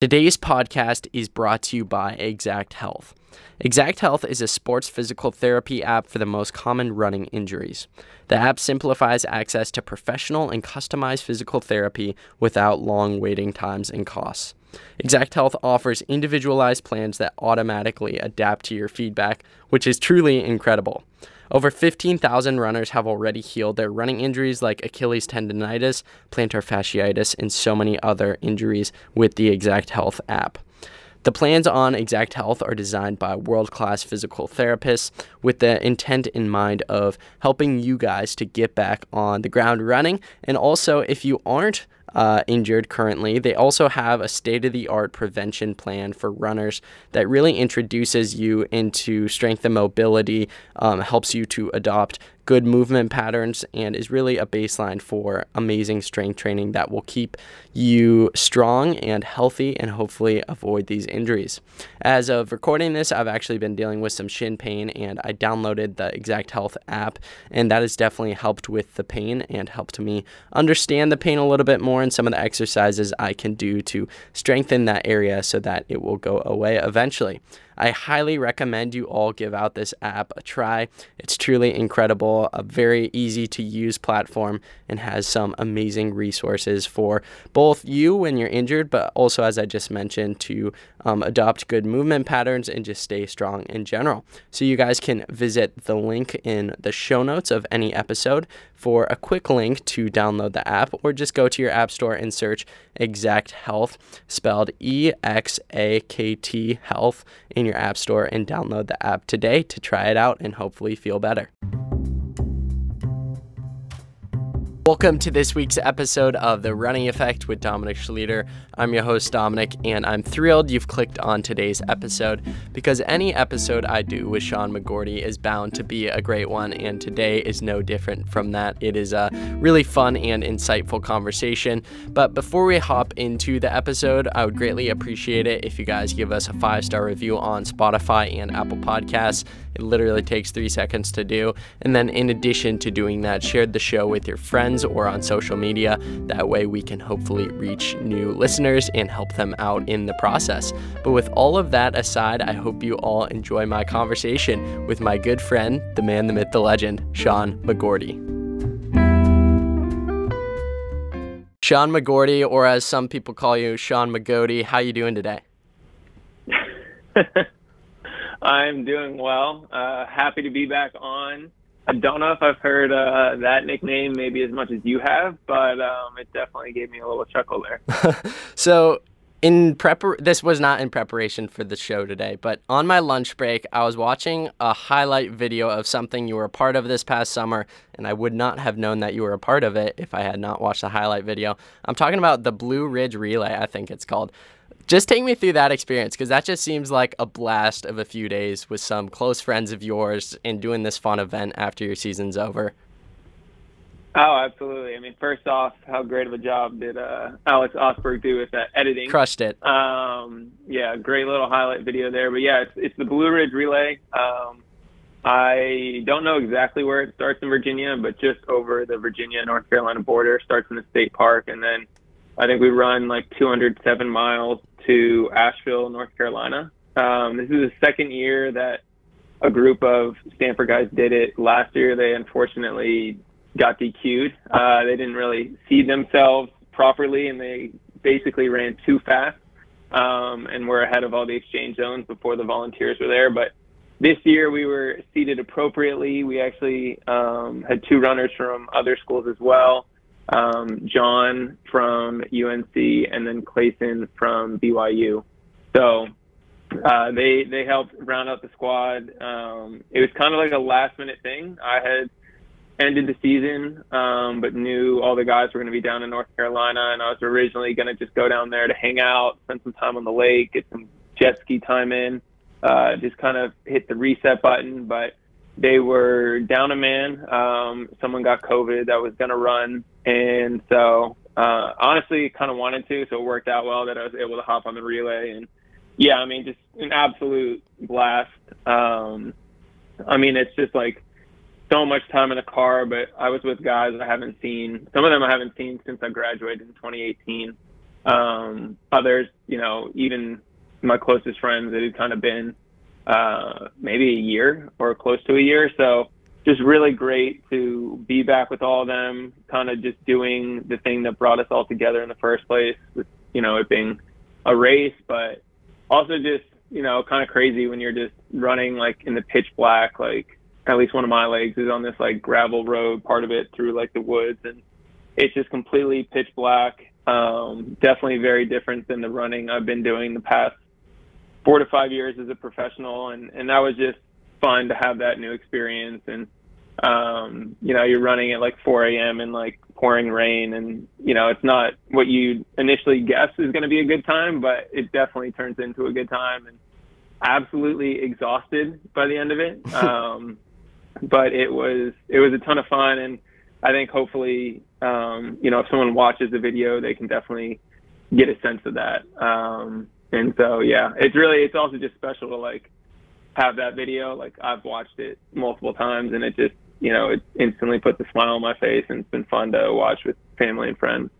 Today's podcast is brought to you by Exakt Health. Exakt Health is a sports physical therapy app for the most common running injuries. The app simplifies access to professional and customized physical therapy without long waiting times and costs. Exakt Health offers individualized plans that automatically adapt to your feedback, which is truly incredible. Over 15,000 runners have already healed their running injuries like Achilles tendonitis, plantar fasciitis, and so many other injuries with the Exakt Health app. The plans on Exakt Health are designed by world class physical therapists with the intent in mind of helping you guys to get back on the ground running. And also, if you aren't uh, injured currently. They also have a state of the art prevention plan for runners that really introduces you into strength and mobility, um, helps you to adopt good movement patterns and is really a baseline for amazing strength training that will keep you strong and healthy and hopefully avoid these injuries. As of recording this, I've actually been dealing with some shin pain and I downloaded the Exakt Health app, and that has definitely helped with the pain and helped me understand the pain a little bit more and some of the exercises I can do to strengthen that area so that it will go away eventually. I highly recommend you all give out this app a try. It's truly incredible, a very easy to use platform, and has some amazing resources for both you when you're injured, but also, as I just mentioned, to um, adopt good movement patterns and just stay strong in general. So, you guys can visit the link in the show notes of any episode for a quick link to download the app, or just go to your app store and search Exakt Health, spelled E X A K T Health, in your app store and download the app today to try it out and hopefully feel better. Welcome to this week's episode of The Running Effect with Dominic Schlueter. I'm your host, Dominic, and I'm thrilled you've clicked on today's episode because any episode I do with Sean McGorty is bound to be a great one, and today is no different from that. It is a really fun and insightful conversation. But before we hop into the episode, I would greatly appreciate it if you guys give us a five star review on Spotify and Apple Podcasts. It literally takes three seconds to do. And then, in addition to doing that, share the show with your friends or on social media. That way, we can hopefully reach new listeners and help them out in the process. But with all of that aside, I hope you all enjoy my conversation with my good friend, the man, the myth, the legend, Sean McGorty. Sean McGorty, or as some people call you, Sean McGody, how you doing today? I'm doing well. Uh, happy to be back on. I don't know if I've heard uh, that nickname maybe as much as you have, but um, it definitely gave me a little chuckle there. so, in prepar this was not in preparation for the show today, but on my lunch break, I was watching a highlight video of something you were a part of this past summer, and I would not have known that you were a part of it if I had not watched the highlight video. I'm talking about the Blue Ridge Relay, I think it's called. Just take me through that experience because that just seems like a blast of a few days with some close friends of yours and doing this fun event after your season's over. Oh, absolutely. I mean, first off, how great of a job did uh, Alex Osberg do with that editing? Crushed it. Um, yeah, great little highlight video there. But yeah, it's, it's the Blue Ridge Relay. Um, I don't know exactly where it starts in Virginia, but just over the Virginia North Carolina border, starts in the state park, and then I think we run like 207 miles to Asheville, North Carolina. Um, this is the second year that a group of Stanford guys did it. Last year, they unfortunately got DQ'd. Uh, they didn't really see themselves properly, and they basically ran too fast um, and were ahead of all the exchange zones before the volunteers were there. But this year, we were seated appropriately. We actually um, had two runners from other schools as well um, John from UNC, and then Clayson from BYU. So uh, they they helped round out the squad. Um, it was kind of like a last minute thing. I had ended the season, um, but knew all the guys were going to be down in North Carolina, and I was originally going to just go down there to hang out, spend some time on the lake, get some jet ski time in, uh, just kind of hit the reset button. But they were down a man. Um, someone got COVID that was going to run, and so uh, honestly, kind of wanted to, so it worked out well that I was able to hop on the relay. And yeah, I mean, just an absolute blast. Um, I mean, it's just like so much time in the car, but I was with guys I haven't seen. Some of them I haven't seen since I graduated in 2018. Um, others, you know, even my closest friends, it had kind of been uh, maybe a year or close to a year. So just really great to be back with all of them, kind of just doing the thing that brought us all together in the first place, with, you know, it being a race, but also just, you know, kind of crazy when you're just running like in the pitch black, like at least one of my legs is on this like gravel road, part of it through like the woods and it's just completely pitch black. Um, definitely very different than the running I've been doing the past four to five years as a professional, and and that was just fun to have that new experience. And um, you know, you're running at like 4 a.m. in like pouring rain, and you know, it's not what you initially guess is going to be a good time, but it definitely turns into a good time. And absolutely exhausted by the end of it. Um, but it was it was a ton of fun, and I think hopefully, um, you know, if someone watches the video, they can definitely get a sense of that. Um, and so, yeah, it's really, it's also just special to like have that video. Like I've watched it multiple times and it just, you know, it instantly puts a smile on my face and it's been fun to watch with family and friends.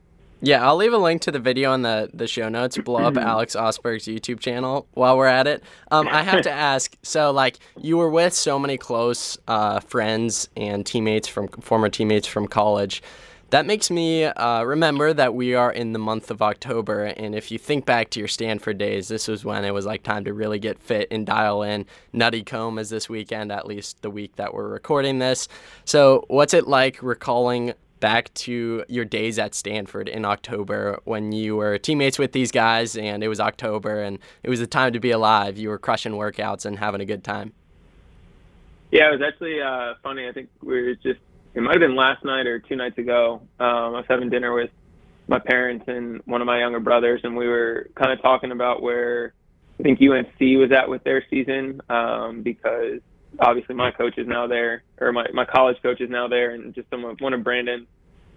Yeah, I'll leave a link to the video in the, the show notes. Blow up Alex Osberg's YouTube channel while we're at it. Um, I have to ask so, like, you were with so many close uh, friends and teammates from former teammates from college. That makes me uh, remember that we are in the month of October. And if you think back to your Stanford days, this was when it was like time to really get fit and dial in. Nuttycombe is this weekend, at least the week that we're recording this. So, what's it like recalling back to your days at Stanford in October when you were teammates with these guys and it was October and it was the time to be alive? You were crushing workouts and having a good time. Yeah, it was actually uh, funny. I think we were just it might have been last night or two nights ago. Um, I was having dinner with my parents and one of my younger brothers, and we were kind of talking about where I think UNC was at with their season um, because obviously my coach is now there, or my, my college coach is now there, and just some of, one of Brandon's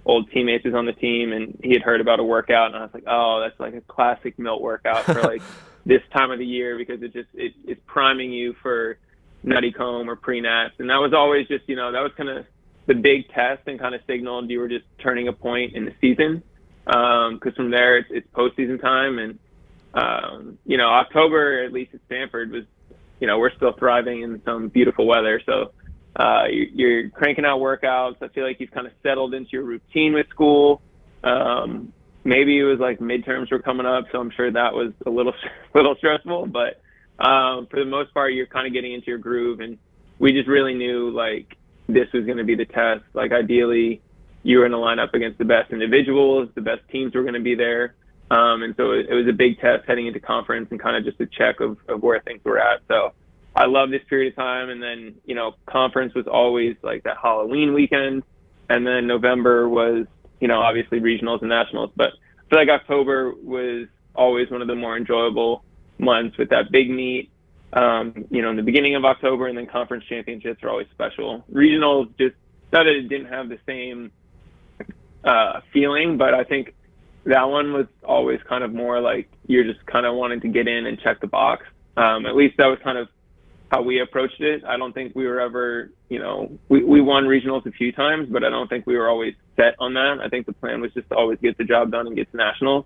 old teammates is on the team, and he had heard about a workout, and I was like, oh, that's like a classic Milt workout for like this time of the year because it just it, it's priming you for Nuttycombe or pre-nats, and that was always just you know that was kind of the big test and kind of signaled you were just turning a point in the season. Because um, from there, it's, it's postseason time, and um, you know October at least at Stanford was, you know, we're still thriving in some beautiful weather. So uh, you, you're cranking out workouts. I feel like you've kind of settled into your routine with school. Um, maybe it was like midterms were coming up, so I'm sure that was a little little stressful. But um, for the most part, you're kind of getting into your groove, and we just really knew like this was going to be the test. Like ideally, you were in to line up against the best individuals, the best teams were going to be there. Um, and so it, it was a big test heading into conference and kind of just a check of, of where things were at. So I love this period of time. And then, you know, conference was always like that Halloween weekend. And then November was, you know, obviously regionals and nationals. But I feel like October was always one of the more enjoyable months with that big meet um, you know, in the beginning of October, and then conference championships are always special. Regionals just not that it didn't have the same uh, feeling, but I think that one was always kind of more like you're just kind of wanting to get in and check the box. Um, at least that was kind of how we approached it. I don't think we were ever, you know, we, we won regionals a few times, but I don't think we were always set on that. I think the plan was just to always get the job done and get to nationals.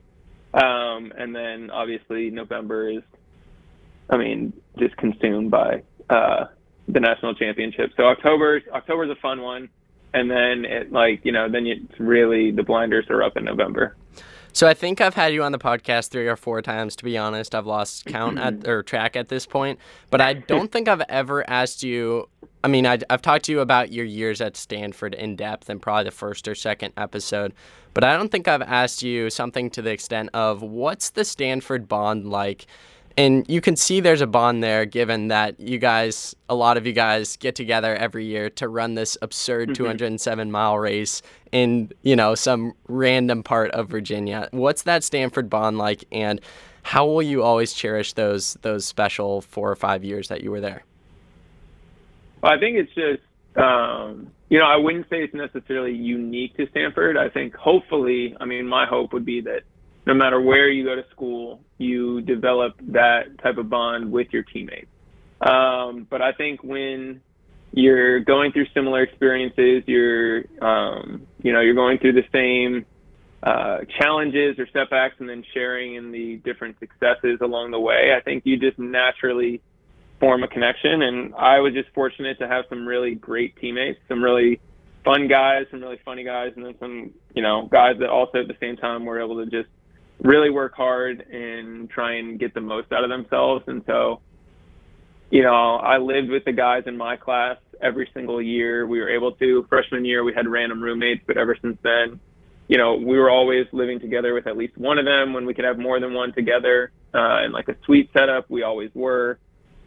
Um, and then obviously November is I mean, just consumed by uh, the national championship. So October October's a fun one, and then it like you know then it's really the blinders are up in November. So I think I've had you on the podcast three or four times. To be honest, I've lost count at or track at this point. But I don't think I've ever asked you. I mean, I, have talked to you about your years at Stanford in depth in probably the first or second episode. But I don't think I've asked you something to the extent of what's the Stanford bond like and you can see there's a bond there given that you guys a lot of you guys get together every year to run this absurd mm-hmm. 207 mile race in you know some random part of virginia. What's that stanford bond like and how will you always cherish those those special four or five years that you were there? Well, i think it's just um, you know i wouldn't say it's necessarily unique to stanford. I think hopefully i mean my hope would be that no matter where you go to school, you develop that type of bond with your teammates. Um, but I think when you're going through similar experiences, you're, um, you know, you're going through the same uh, challenges or setbacks and then sharing in the different successes along the way, I think you just naturally form a connection. And I was just fortunate to have some really great teammates, some really fun guys, some really funny guys, and then some, you know, guys that also at the same time were able to just really work hard and try and get the most out of themselves. And so, you know, I lived with the guys in my class every single year. We were able to. Freshman year, we had random roommates, but ever since then, you know, we were always living together with at least one of them. When we could have more than one together uh, in like a suite setup, we always were.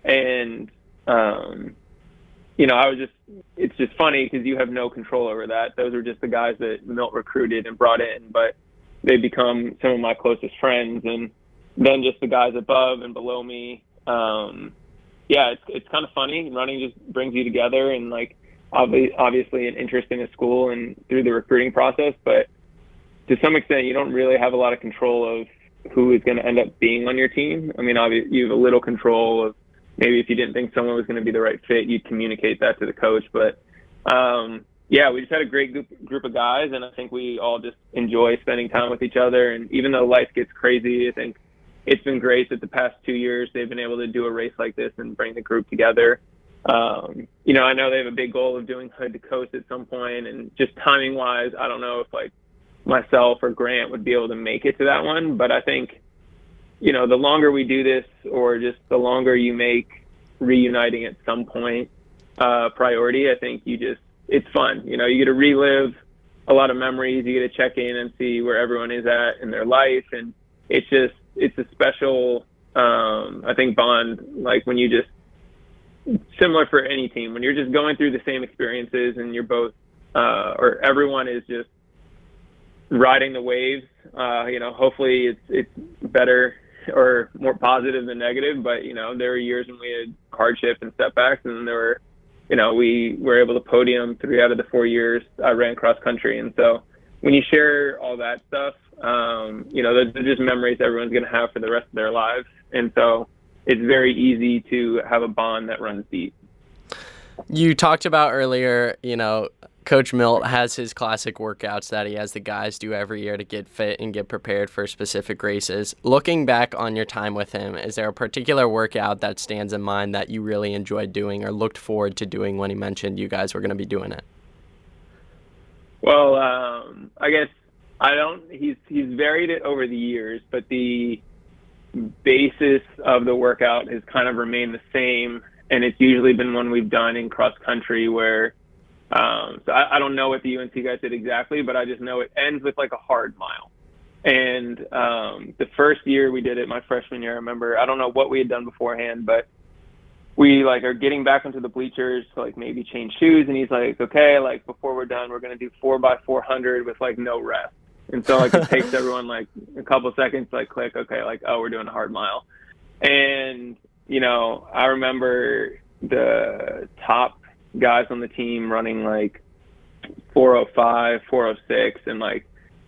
And, um, you know, I was just, it's just funny because you have no control over that. Those are just the guys that Milt recruited and brought in, but they become some of my closest friends. And then just the guys above and below me. Um, yeah, it's, it's kind of funny. Running just brings you together and like, obviously an interest in a school and through the recruiting process, but to some extent, you don't really have a lot of control of who is going to end up being on your team. I mean, obviously, you have a little control of maybe if you didn't think someone was going to be the right fit, you'd communicate that to the coach. But um, yeah, we just had a great group, group of guys, and I think we all just enjoy spending time with each other. And even though life gets crazy, I think it's been great that the past two years they've been able to do a race like this and bring the group together. Um, you know, I know they have a big goal of doing hood to coast at some point, and just timing wise, I don't know if like myself or Grant would be able to make it to that one. But I think, you know, the longer we do this, or just the longer you make reuniting at some point uh, priority, I think you just it's fun. You know, you get to relive a lot of memories. You get to check in and see where everyone is at in their life, and it's just it's a special. Um, I think bond like when you just similar for any team when you're just going through the same experiences and you're both uh, or everyone is just riding the waves. Uh, you know, hopefully it's it's better or more positive than negative. But you know, there were years when we had hardship and setbacks, and there were, you know, we were able to podium three out of the four years I ran cross country, and so when you share all that stuff, um, you know, those are just memories everyone's going to have for the rest of their lives, and so it's very easy to have a bond that runs deep. You talked about earlier, you know, Coach Milt has his classic workouts that he has the guys do every year to get fit and get prepared for specific races. Looking back on your time with him, is there a particular workout that stands in mind that you really enjoyed doing or looked forward to doing when he mentioned you guys were going to be doing it? Well, um, I guess I don't. He's he's varied it over the years, but the basis of the workout has kind of remained the same, and it's usually been one we've done in cross country where um, so I, I don't know what the UNC guys did exactly, but I just know it ends with like a hard mile. And um, the first year we did it, my freshman year, I remember I don't know what we had done beforehand, but we like are getting back into the bleachers to like maybe change shoes, and he's like, okay, like before we're done, we're gonna do four by four hundred with like no rest. And so like it takes everyone like a couple seconds to like click, okay, like oh we're doing a hard mile. And you know, I remember the top guys on the team running like 405, 406, and like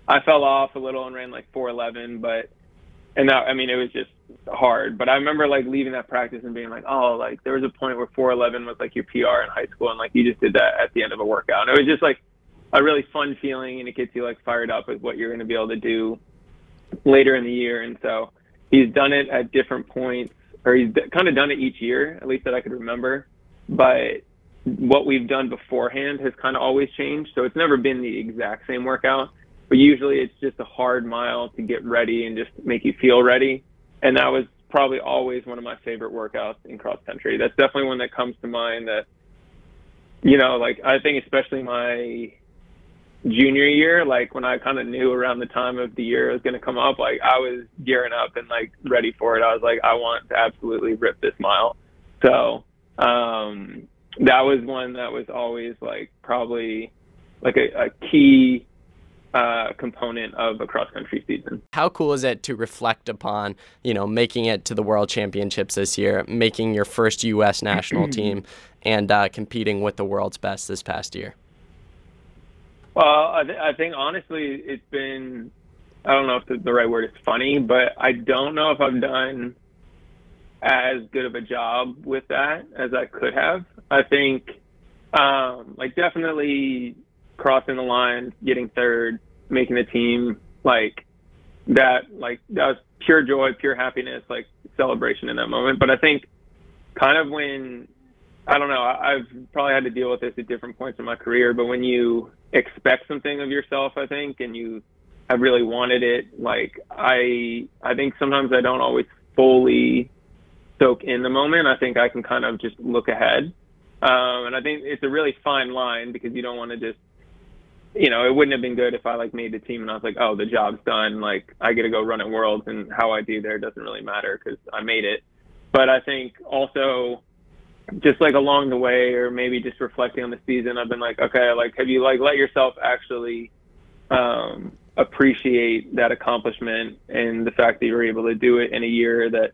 I fell off a little and ran like 411, but and that I mean it was just hard. But I remember like leaving that practice and being like, oh, like there was a point where 411 was like your PR in high school, and like you just did that at the end of a workout. And it was just like a really fun feeling, and it gets you like fired up with what you're going to be able to do later in the year. And so he's done it at different points, or he's kind of done it each year, at least that I could remember. But what we've done beforehand has kind of always changed. So it's never been the exact same workout, but usually it's just a hard mile to get ready and just make you feel ready. And that was probably always one of my favorite workouts in cross country. That's definitely one that comes to mind that, you know, like I think especially my junior year, like when I kind of knew around the time of the year it was going to come up, like I was gearing up and like ready for it. I was like, I want to absolutely rip this mile. So, um, that was one that was always like probably like a, a key uh, component of a cross country season. How cool is it to reflect upon, you know, making it to the World Championships this year, making your first U.S. national team, and uh, competing with the world's best this past year? Well, I, th- I think honestly, it's been, I don't know if the, the right word is funny, but I don't know if I've done as good of a job with that as I could have. I think, um, like definitely crossing the line, getting third, making the team like that like that was pure joy, pure happiness, like celebration in that moment. But I think kind of when I don't know, I've probably had to deal with this at different points in my career, but when you expect something of yourself, I think, and you have really wanted it, like I I think sometimes I don't always fully soak in the moment. I think I can kind of just look ahead. Um, and I think it's a really fine line because you don't want to just you know, it wouldn't have been good if I like made the team and I was like, oh, the job's done. Like I get to go run at Worlds, and how I do there doesn't really matter because I made it. But I think also, just like along the way, or maybe just reflecting on the season, I've been like, okay, like have you like let yourself actually um, appreciate that accomplishment and the fact that you were able to do it in a year that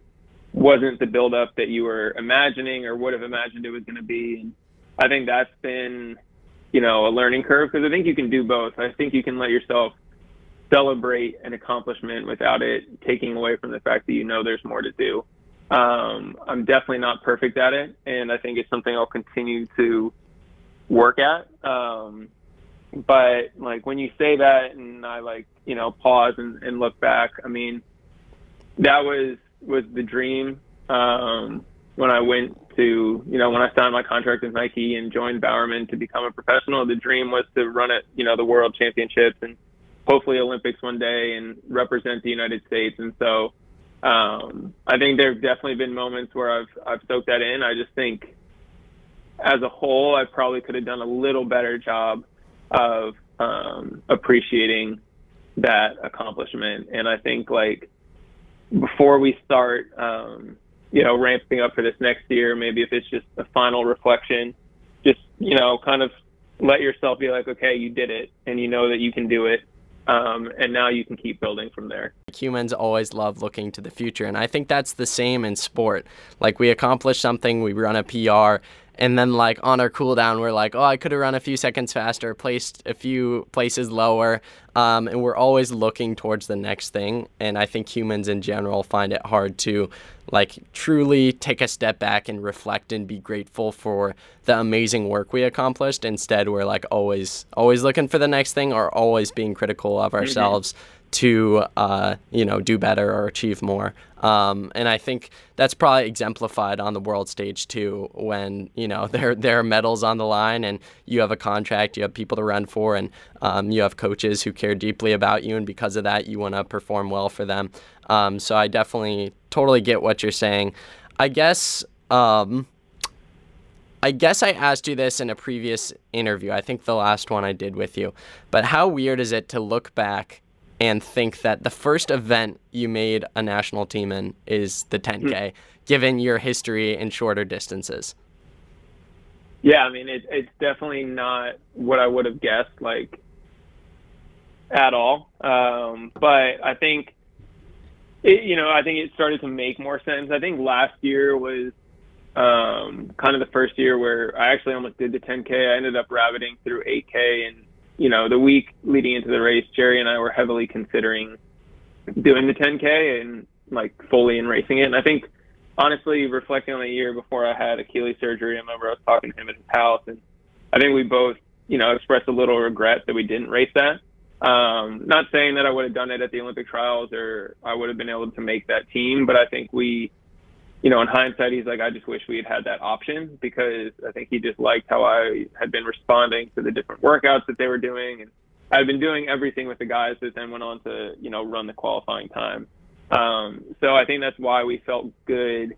wasn't the buildup that you were imagining or would have imagined it was going to be. And I think that's been you know, a learning curve because I think you can do both. I think you can let yourself celebrate an accomplishment without it taking away from the fact that you know there's more to do. Um, I'm definitely not perfect at it, and I think it's something I'll continue to work at. Um, but like when you say that, and I like you know pause and, and look back, I mean that was was the dream um, when I went to, you know, when I signed my contract with Nike and joined Bowerman to become a professional, the dream was to run at, you know, the world championships and hopefully Olympics one day and represent the United States. And so um, I think there have definitely been moments where I've, I've soaked that in. I just think as a whole, I probably could have done a little better job of um, appreciating that accomplishment. And I think like before we start, um, you know, ramping up for this next year. Maybe if it's just a final reflection, just, you know, kind of let yourself be like, okay, you did it and you know that you can do it. Um, and now you can keep building from there. Humans always love looking to the future, and I think that's the same in sport. Like we accomplish something, we run a PR, and then like on our cooldown we're like oh i could have run a few seconds faster placed a few places lower um, and we're always looking towards the next thing and i think humans in general find it hard to like truly take a step back and reflect and be grateful for the amazing work we accomplished instead we're like always always looking for the next thing or always being critical of ourselves mm-hmm to uh, you know do better or achieve more. Um, and I think that's probably exemplified on the world stage too, when you know there there are medals on the line and you have a contract, you have people to run for, and um, you have coaches who care deeply about you, and because of that, you want to perform well for them. Um, so I definitely totally get what you're saying. I guess. Um, I guess I asked you this in a previous interview. I think the last one I did with you. But how weird is it to look back and think that the first event you made a national team in is the 10K, mm. given your history in shorter distances? Yeah, I mean, it, it's definitely not what I would have guessed, like, at all. Um, but I think, it, you know, I think it started to make more sense. I think last year was um, kind of the first year where I actually almost did the 10K. I ended up rabbiting through 8K and you know, the week leading into the race, Jerry and I were heavily considering doing the 10K and like fully in racing it. And I think, honestly, reflecting on the year before I had Achilles surgery, I remember I was talking to him at his house, and I think we both, you know, expressed a little regret that we didn't race that. Um, not saying that I would have done it at the Olympic trials or I would have been able to make that team, but I think we you know, in hindsight, he's like, I just wish we had had that option because I think he just liked how I had been responding to the different workouts that they were doing. And I've been doing everything with the guys that then went on to, you know, run the qualifying time. Um, so I think that's why we felt good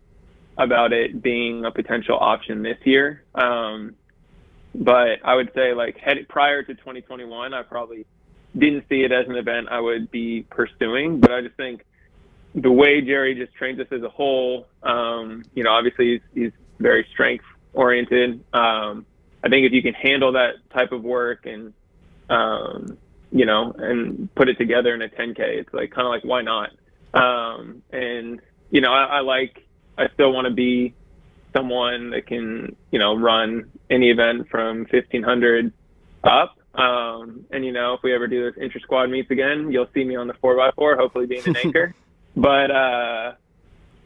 about it being a potential option this year. Um, but I would say, like, head, prior to 2021, I probably didn't see it as an event I would be pursuing. But I just think the way Jerry just trains us as a whole, um, you know, obviously he's, he's very strength oriented. Um, I think if you can handle that type of work and, um, you know, and put it together in a 10K, it's like kind of like, why not? Um, and, you know, I, I like, I still want to be someone that can, you know, run any event from 1500 up. Um, and, you know, if we ever do this inter squad meets again, you'll see me on the 4x4, hopefully being an anchor. But uh,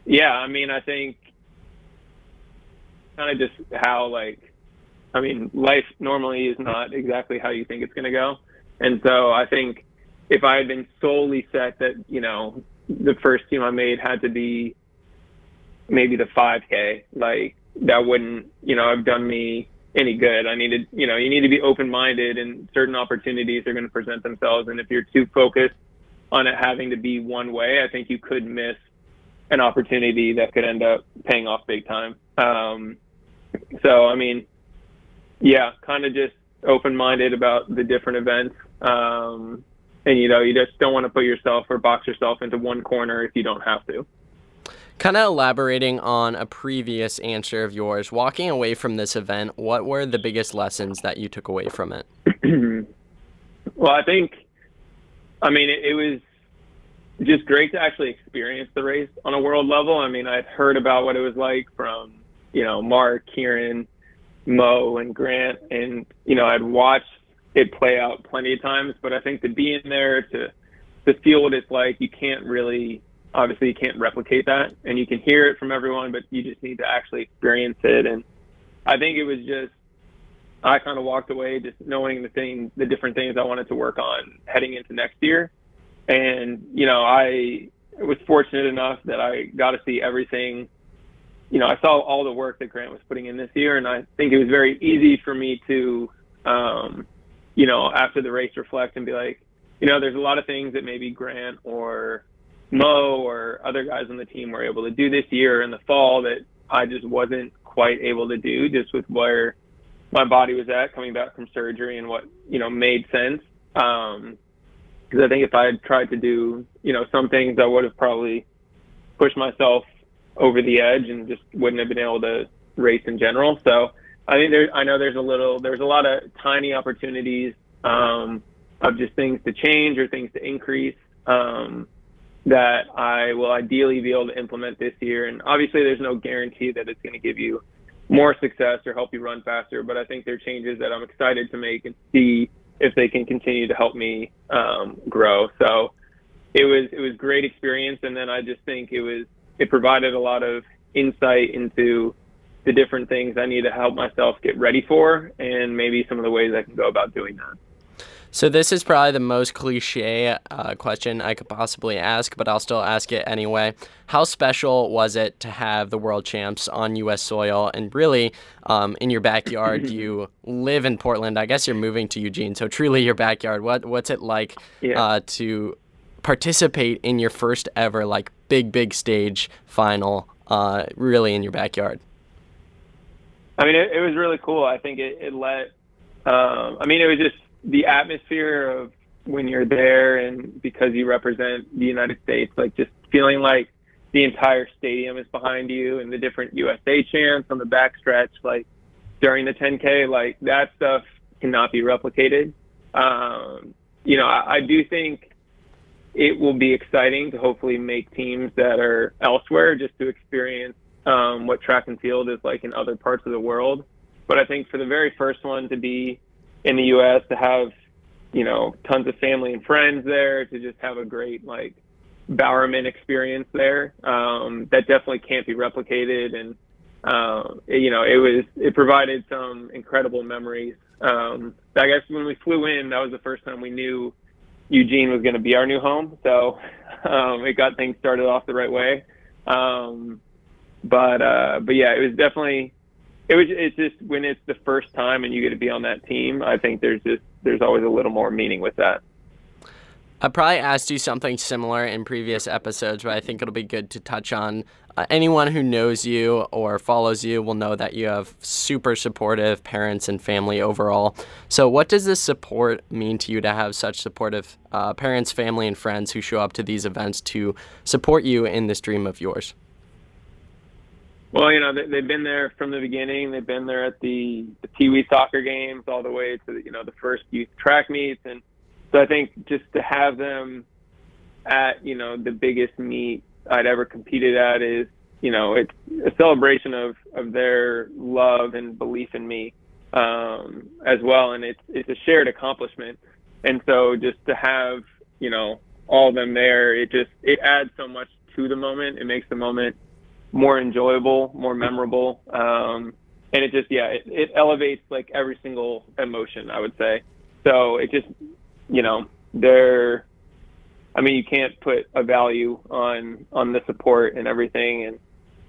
yeah, I mean, I think kind of just how like, I mean, life normally is not exactly how you think it's going to go, and so I think if I had been solely set that you know the first team I made had to be maybe the 5K, like that wouldn't you know have done me any good. I needed you know you need to be open minded, and certain opportunities are going to present themselves, and if you're too focused on it having to be one way, I think you could miss an opportunity that could end up paying off big time. Um, so I mean, yeah, kind of just open minded about the different events. Um, and you know, you just don't want to put yourself or box yourself into one corner if you don't have to. Kind of elaborating on a previous answer of yours, walking away from this event, what were the biggest lessons that you took away from it? well, I think, I mean, it, it was just great to actually experience the race on a world level. I mean, I'd heard about what it was like from, you know, Mark, Kieran, Mo, and Grant, and you know, I'd watched it play out plenty of times. But I think to be in there to to feel what it's like, you can't really, obviously, you can't replicate that, and you can hear it from everyone, but you just need to actually experience it. And I think it was just I kind of walked away just knowing the thing, the different things I wanted to work on heading into next year and, you know, I was fortunate enough that I got to see everything. You know, I saw all the work that Grant was putting in this year, and I think it was very easy for me to, um, you know, after the race reflect and be like, you know, there's a lot of things that maybe Grant or Mo or other guys on the team were able to do this year in the fall that I just wasn't quite able to do just with where my body was at coming back from surgery and what, you know, made sense. Um, because I think if I had tried to do, you know, some things, I would have probably pushed myself over the edge and just wouldn't have been able to race in general. So I think there, I know there's a little, there's a lot of tiny opportunities um, of just things to change or things to increase um, that I will ideally be able to implement this year. And obviously, there's no guarantee that it's going to give you more success or help you run faster. But I think there are changes that I'm excited to make and see if they can continue to help me um, grow. So it was it was great experience, and then I just think it was it provided a lot of insight into the different things I need to help myself get ready for, and maybe some of the ways I can go about doing that. So this is probably the most cliche uh, question I could possibly ask, but I'll still ask it anyway. How special was it to have the world champs on U.S. soil and really um, in your backyard? you live in Portland. I guess you're moving to Eugene, so truly your backyard. What what's it like yeah. uh, to participate in your first ever like big big stage final? Uh, really in your backyard. I mean, it, it was really cool. I think it, it let. Um, I mean, it was just the atmosphere of when you're there and because you represent the United States, like just feeling like the entire stadium is behind you and the different USA chants on the backstretch, like during the 10K, like that stuff cannot be replicated. Um, you know, I, I do think it will be exciting to hopefully make teams that are elsewhere just to experience um, what track and field is like in other parts of the world. But I think for the very first one to be in the U.S. to have, you know, tons of family and friends there to just have a great like Bowerman experience there. Um, that definitely can't be replicated, and uh, you know, it was it provided some incredible memories. Um, I guess when we flew in, that was the first time we knew Eugene was going to be our new home, so um, it got things started off the right way. Um, but uh, but yeah, it was definitely it was it's just when it's the first time and you get to be on that team i think there's just there's always a little more meaning with that. I probably asked you something similar in previous episodes but i think it'll be good to touch on uh, anyone who knows you or follows you will know that you have super supportive parents and family overall. So what does this support mean to you to have such supportive uh, parents family and friends who show up to these events to support you in this dream of yours well, you know, they, have been there from the beginning. They've been there at the, the Pee Wee soccer games all the way to, you know, the first youth track meets. And so I think just to have them at, you know, the biggest meet I'd ever competed at is, you know, it's a celebration of, of their love and belief in me um, as well. And it's, it's a shared accomplishment. And so just to have, you know, all of them there, it just, it adds so much to the moment. It makes the moment more enjoyable, more memorable. Um, and it just, yeah, it, it elevates like every single emotion, I would say. So it just, you know, they're, I mean, you can't put a value on on the support and everything, and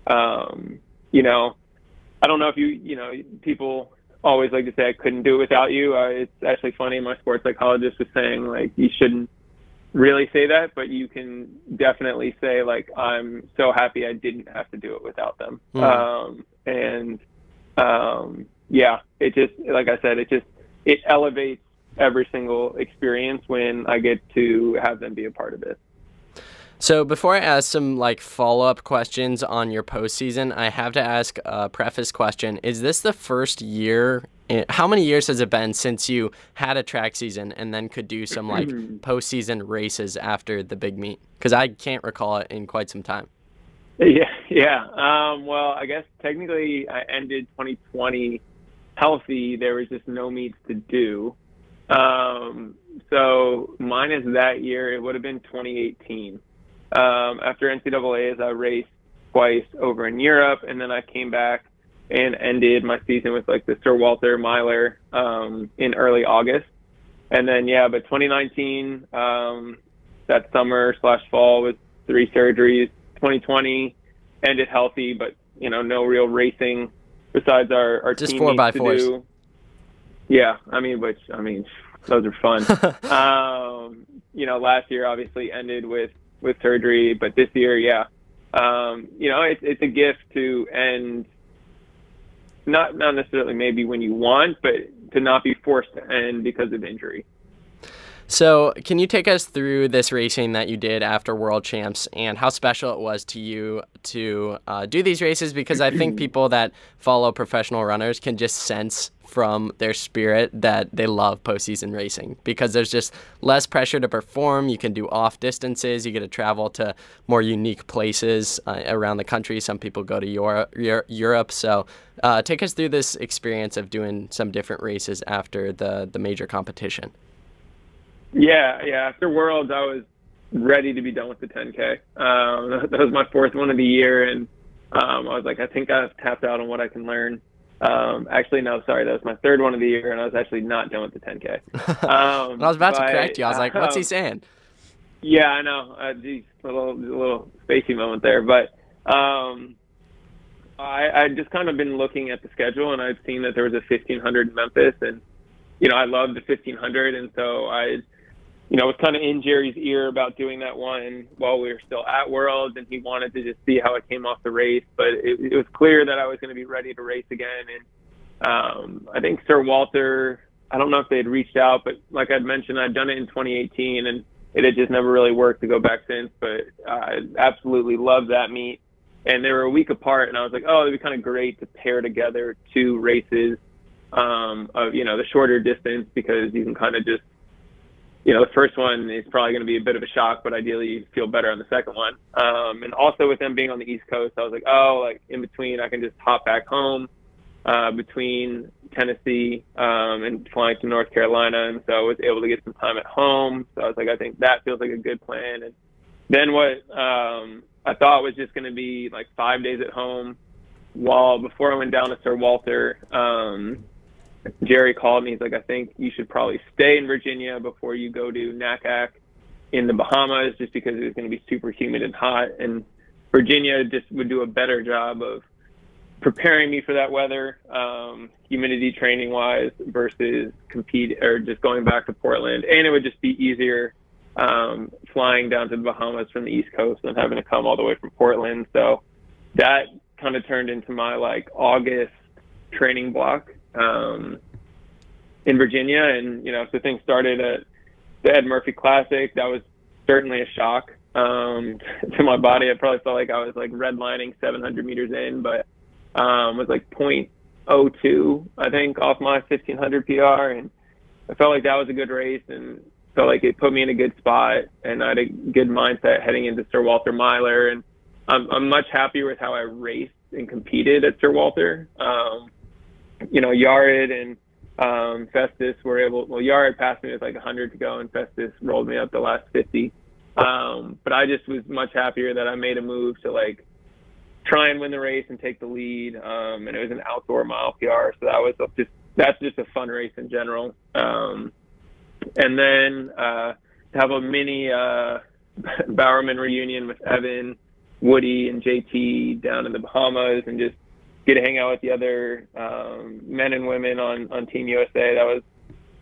um, you know, I don't know if you you know people always like to say I couldn't do it without you. Uh, it's actually funny. My sports psychologist was saying like you shouldn't really say that, but you can definitely say like I'm so happy I didn't have to do it without them. Mm. Um, and um, yeah, it just like I said, it just it elevates every single experience when I get to have them be a part of it. So before I ask some like follow-up questions on your postseason, I have to ask a preface question. Is this the first year how many years has it been since you had a track season and then could do some like postseason races after the big meet? Because I can't recall it in quite some time. Yeah, yeah. Um, well, I guess technically I ended 2020 healthy. There was just no meets to do. Um, so minus that year, it would have been 2018. Um, after NCAA's, I raced twice over in Europe, and then I came back and ended my season with like the Sir Walter Miler um, in early August. And then yeah, but 2019, um, that summer slash fall with three surgeries. 2020 ended healthy, but you know no real racing besides our our just four by fours. Do. Yeah, I mean, which I mean, those are fun. um, you know, last year obviously ended with with surgery, but this year, yeah, um, you know, it's it's a gift to end. Not not necessarily maybe when you want, but to not be forced to end because of injury. So, can you take us through this racing that you did after World Champs and how special it was to you to uh, do these races? Because I think people that follow professional runners can just sense from their spirit that they love postseason racing because there's just less pressure to perform. You can do off distances. You get to travel to more unique places uh, around the country. Some people go to Europe. Europe. So, uh, take us through this experience of doing some different races after the the major competition. Yeah, yeah. After Worlds, I was ready to be done with the 10K. Um, that was my fourth one of the year, and um, I was like, I think I've tapped out on what I can learn. Um, actually, no, sorry, that was my third one of the year, and I was actually not done with the 10K. Um, I was about but, to correct you. I was like, what's he um, saying? Yeah, I know. Uh, geez, a little, a little spacey moment there, but um, I I just kind of been looking at the schedule, and I've seen that there was a 1500 in Memphis, and you know I love the 1500, and so I you know, was kind of in Jerry's ear about doing that one while we were still at Worlds, and he wanted to just see how it came off the race. But it, it was clear that I was going to be ready to race again. And um, I think Sir Walter, I don't know if they had reached out, but like I'd mentioned, I'd done it in 2018, and it had just never really worked to go back since. But I absolutely loved that meet. And they were a week apart, and I was like, oh, it'd be kind of great to pair together two races um, of, you know, the shorter distance because you can kind of just you know, the first one is probably going to be a bit of a shock, but ideally you feel better on the second one. Um, and also with them being on the East Coast, I was like, oh, like in between, I can just hop back home uh, between Tennessee um, and flying to North Carolina. And so I was able to get some time at home. So I was like, I think that feels like a good plan. And then what um, I thought was just going to be like five days at home while before I went down to Sir Walter. Um, Jerry called me. He's like, I think you should probably stay in Virginia before you go to NACAC in the Bahamas, just because it was going to be super humid and hot. And Virginia just would do a better job of preparing me for that weather, um, humidity training wise, versus compete or just going back to Portland. And it would just be easier um, flying down to the Bahamas from the East Coast than having to come all the way from Portland. So that kind of turned into my like August training block um, in Virginia, and you know, so things started at the Ed Murphy Classic. That was certainly a shock um, to my body. I probably felt like I was like redlining 700 meters in, but um, was like 0.02, I think, off my 1500 PR, and I felt like that was a good race, and felt like it put me in a good spot, and I had a good mindset heading into Sir Walter Miler, and I'm, I'm much happier with how I raced and competed at Sir Walter. Um, you know, Yared and um, Festus were able. Well, Yared passed me with like 100 to go, and Festus rolled me up the last 50. Um, but I just was much happier that I made a move to like try and win the race and take the lead. Um, and it was an outdoor mile PR, so that was just that's just a fun race in general. Um, and then uh, to have a mini uh, Bowerman reunion with Evan, Woody, and JT down in the Bahamas, and just get to hang out with the other um, men and women on on Team USA. That was,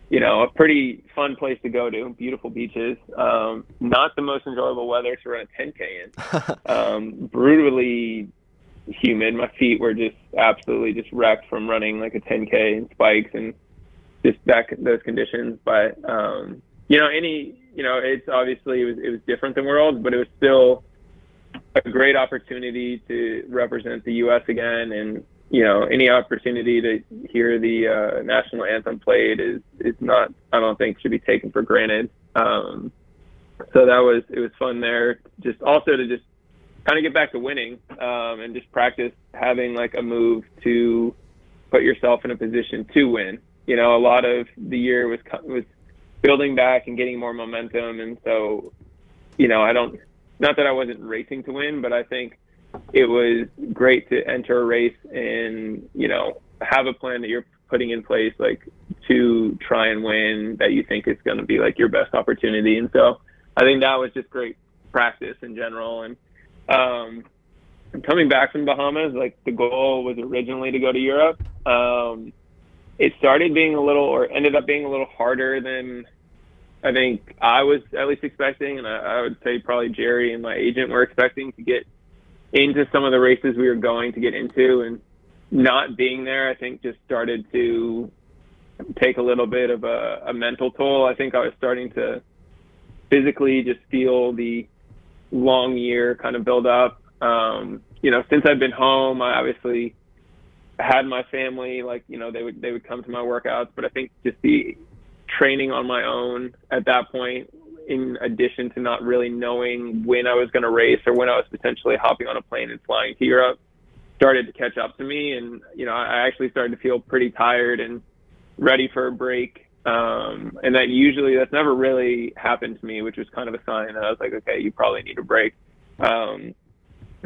you know, a pretty fun place to go to. Beautiful beaches. Um, not the most enjoyable weather to run a 10k in. um, brutally humid. My feet were just absolutely just wrecked from running like a 10k in spikes and just back those conditions. But um, you know, any you know, it's obviously it was it was different than Worlds, but it was still a great opportunity to represent the U.S. again, and you know, any opportunity to hear the uh, national anthem played is is not I don't think should be taken for granted. Um, so that was it was fun there. Just also to just kind of get back to winning um, and just practice having like a move to put yourself in a position to win. You know, a lot of the year was was building back and getting more momentum, and so you know, I don't not that I wasn't racing to win, but I think it was great to enter a race and you know have a plan that you're putting in place like to try and win that you think is going to be like your best opportunity and so i think that was just great practice in general and um, coming back from Bahamas, like the goal was originally to go to Europe. Um, it started being a little, or ended up being a little harder than I think I was at least expecting, and I, I would say probably Jerry and my agent were expecting to get into some of the races we were going to get into, and not being there, I think just started to take a little bit of a, a mental toll. I think I was starting to physically just feel the long year kind of build up. Um, you know, since I've been home, I obviously had my family, like, you know, they would, they would come to my workouts, but I think just the training on my own at that point, in addition to not really knowing when I was going to race or when I was potentially hopping on a plane and flying to Europe, started to catch up to me. And, you know, I actually started to feel pretty tired and ready for a break. Um, and that usually that's never really happened to me, which was kind of a sign that I was like, okay, you probably need a break. Um,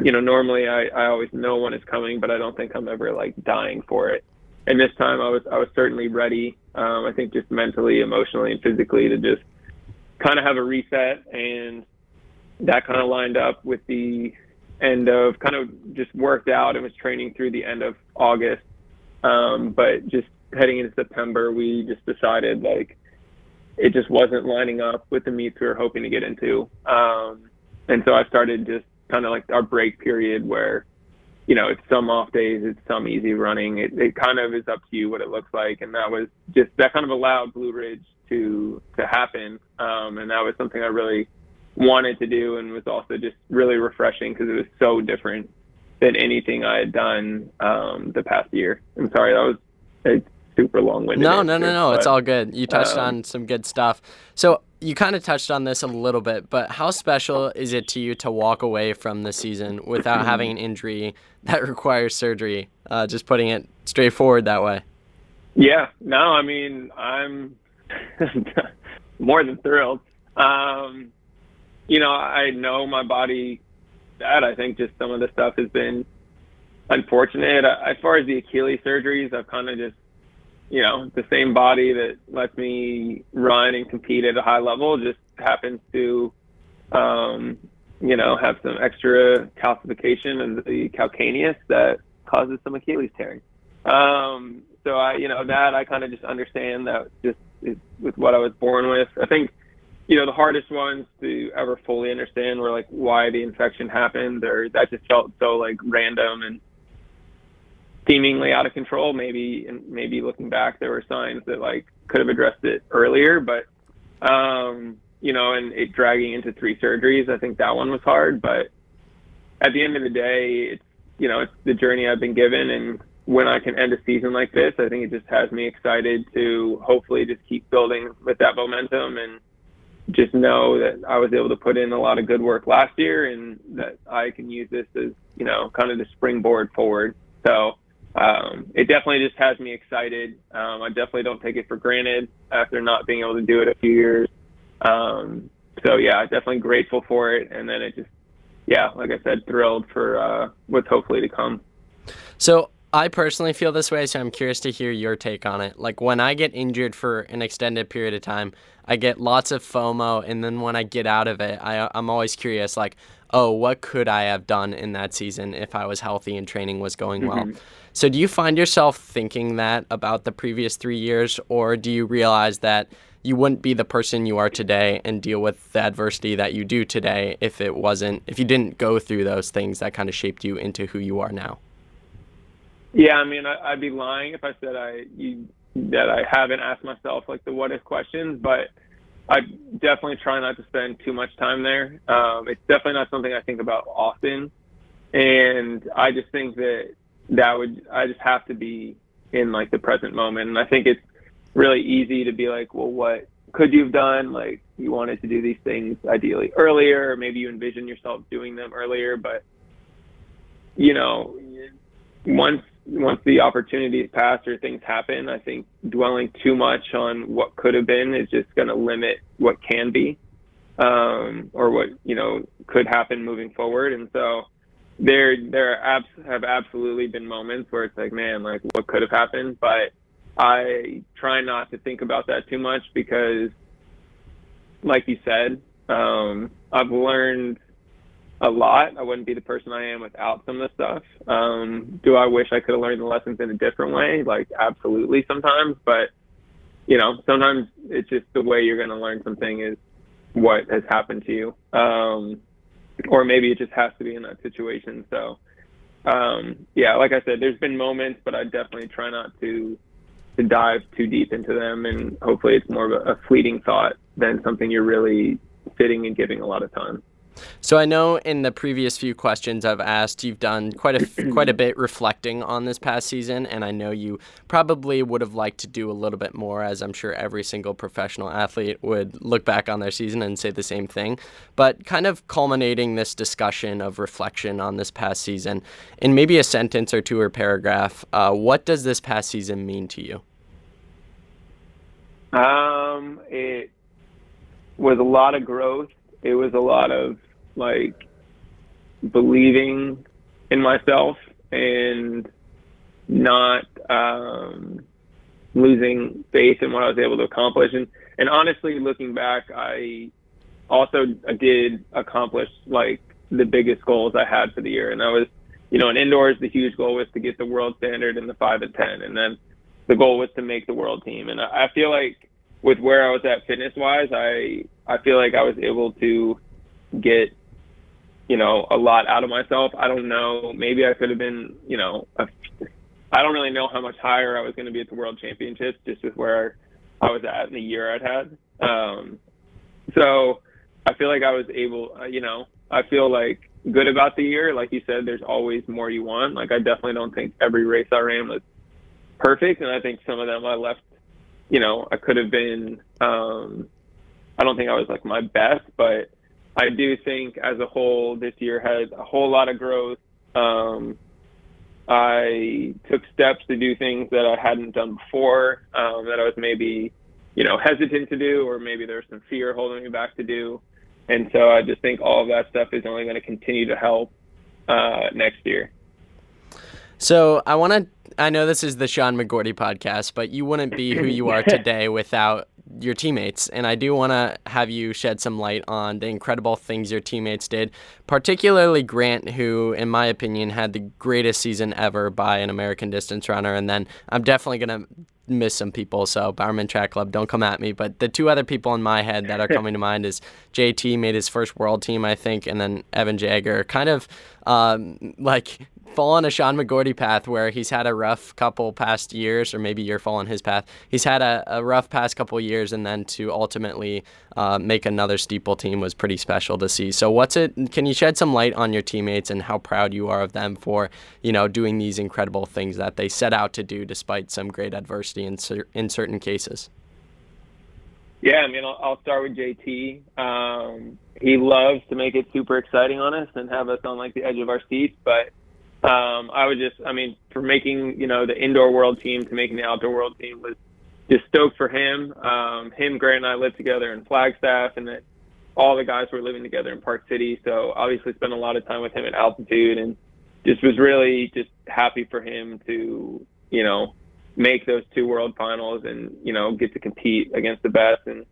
you know, normally I, I always know when it's coming, but I don't think I'm ever like dying for it. And this time I was I was certainly ready. Um, I think just mentally, emotionally, and physically to just kind of have a reset, and that kind of lined up with the end of kind of just worked out and was training through the end of August. Um, but just heading into September, we just decided like it just wasn't lining up with the meets we were hoping to get into. Um, and so I started just kind of like our break period where, you know, it's some off days, it's some easy running. It, it kind of is up to you what it looks like. And that was just, that kind of allowed Blue Ridge to, to happen. Um, and that was something I really wanted to do and was also just really refreshing because it was so different than anything I had done um, the past year. I'm sorry, that was a super long-winded. No, answer, no, no, no. but, It's all good. You touched um, on some good stuff. So you kind of touched on this a little bit, but how special is it to you to walk away from the season without having an injury that requires surgery? Uh, just putting it straightforward that way. Yeah, no, I mean, I'm more than thrilled. Um, you know, I know my body that I think just some of the stuff has been unfortunate. As far as the Achilles surgeries, I've kind of just, you know, the same body that lets me run and compete at a high level just happens to, um, you know, have some extra calcification of the calcaneus that causes some Achilles tearing. Um, so I, you know, that I kind of just understand that just is with what I was born with. I think, you know, the hardest ones to ever fully understand were like why the infection happened, or that just felt so like random and seemingly out of control. Maybe, and maybe looking back, there were signs that like could have addressed it earlier, but um, you know, and it dragging into three surgeries, I think that one was hard. But at the end of the day, it's you know, it's the journey I've been given, and when I can end a season like this, I think it just has me excited to hopefully just keep building with that momentum and just know that I was able to put in a lot of good work last year and that I can use this as, you know, kind of the springboard forward. So um, it definitely just has me excited. Um, I definitely don't take it for granted after not being able to do it a few years. Um, so yeah, definitely grateful for it. And then it just, yeah, like I said, thrilled for uh, what's hopefully to come. So I personally feel this way, so I'm curious to hear your take on it. Like when I get injured for an extended period of time, I get lots of FOMO, and then when I get out of it, I, I'm always curious, like, oh, what could I have done in that season if I was healthy and training was going well? Mm-hmm. So, do you find yourself thinking that about the previous three years, or do you realize that you wouldn't be the person you are today and deal with the adversity that you do today if it wasn't, if you didn't go through those things that kind of shaped you into who you are now? Yeah, I mean, I, would be lying if I said I you, that I haven't asked myself like the what if questions, but I definitely try not to spend too much time there. Um, it's definitely not something I think about often, and I just think that that would I just have to be in like the present moment, and I think it's really easy to be like, well, what could you have done? Like you wanted to do these things ideally earlier, or maybe you envision yourself doing them earlier, but you know, once once the opportunities pass or things happen, I think dwelling too much on what could have been is just going to limit what can be, um, or what you know could happen moving forward. And so there there abs- have absolutely been moments where it's like, man, like what could have happened, but I try not to think about that too much because, like you said, um, I've learned a lot. I wouldn't be the person I am without some of the stuff. Um, do I wish I could have learned the lessons in a different way? Like, absolutely sometimes. But, you know, sometimes it's just the way you're going to learn something is what has happened to you. Um, or maybe it just has to be in that situation. So, um, yeah, like I said, there's been moments, but I definitely try not to to dive too deep into them. And hopefully it's more of a, a fleeting thought than something you're really sitting and giving a lot of time. So I know in the previous few questions I've asked, you've done quite a quite a bit reflecting on this past season, and I know you probably would have liked to do a little bit more, as I'm sure every single professional athlete would look back on their season and say the same thing. But kind of culminating this discussion of reflection on this past season, in maybe a sentence or two or paragraph, uh, what does this past season mean to you? Um, it was a lot of growth. It was a lot of like believing in myself and not um, losing faith in what I was able to accomplish. And and honestly, looking back, I also did accomplish like the biggest goals I had for the year, and that was, you know, in indoors, the huge goal was to get the world standard in the five and ten, and then the goal was to make the world team. And I feel like with where I was at fitness wise, I I feel like I was able to get you know, a lot out of myself. I don't know. Maybe I could have been, you know, I don't really know how much higher I was going to be at the World Championships just with where I was at in the year I'd had. Um, so I feel like I was able, uh, you know, I feel like good about the year. Like you said, there's always more you want. Like I definitely don't think every race I ran was perfect, and I think some of them I left, you know, I could have been. Um, I don't think I was like my best, but I do think as a whole this year had a whole lot of growth. Um, I took steps to do things that I hadn't done before, um, that I was maybe, you know, hesitant to do, or maybe there's some fear holding me back to do. And so I just think all of that stuff is only going to continue to help uh, next year. So I want to. I know this is the Sean McGorty podcast, but you wouldn't be who you are today without your teammates. And I do want to have you shed some light on the incredible things your teammates did, particularly Grant, who, in my opinion, had the greatest season ever by an American distance runner. And then I'm definitely going to miss some people, so Bowerman Track Club, don't come at me. But the two other people in my head that are coming to mind is JT made his first world team, I think, and then Evan Jager. Kind of um, like fall on a Sean McGorty path where he's had a rough couple past years, or maybe you're following his path. He's had a, a rough past couple years, and then to ultimately uh, make another steeple team was pretty special to see. So, what's it? Can you shed some light on your teammates and how proud you are of them for you know doing these incredible things that they set out to do despite some great adversity in cer- in certain cases? Yeah, I mean, I'll, I'll start with JT. Um, he loves to make it super exciting on us and have us on like the edge of our seats, but um, I was just, I mean, for making, you know, the indoor world team to making the outdoor world team was just stoked for him. Um, him, Grant, and I lived together in Flagstaff, and that all the guys were living together in Park City. So obviously, spent a lot of time with him at altitude, and just was really just happy for him to, you know, make those two world finals and, you know, get to compete against the best. And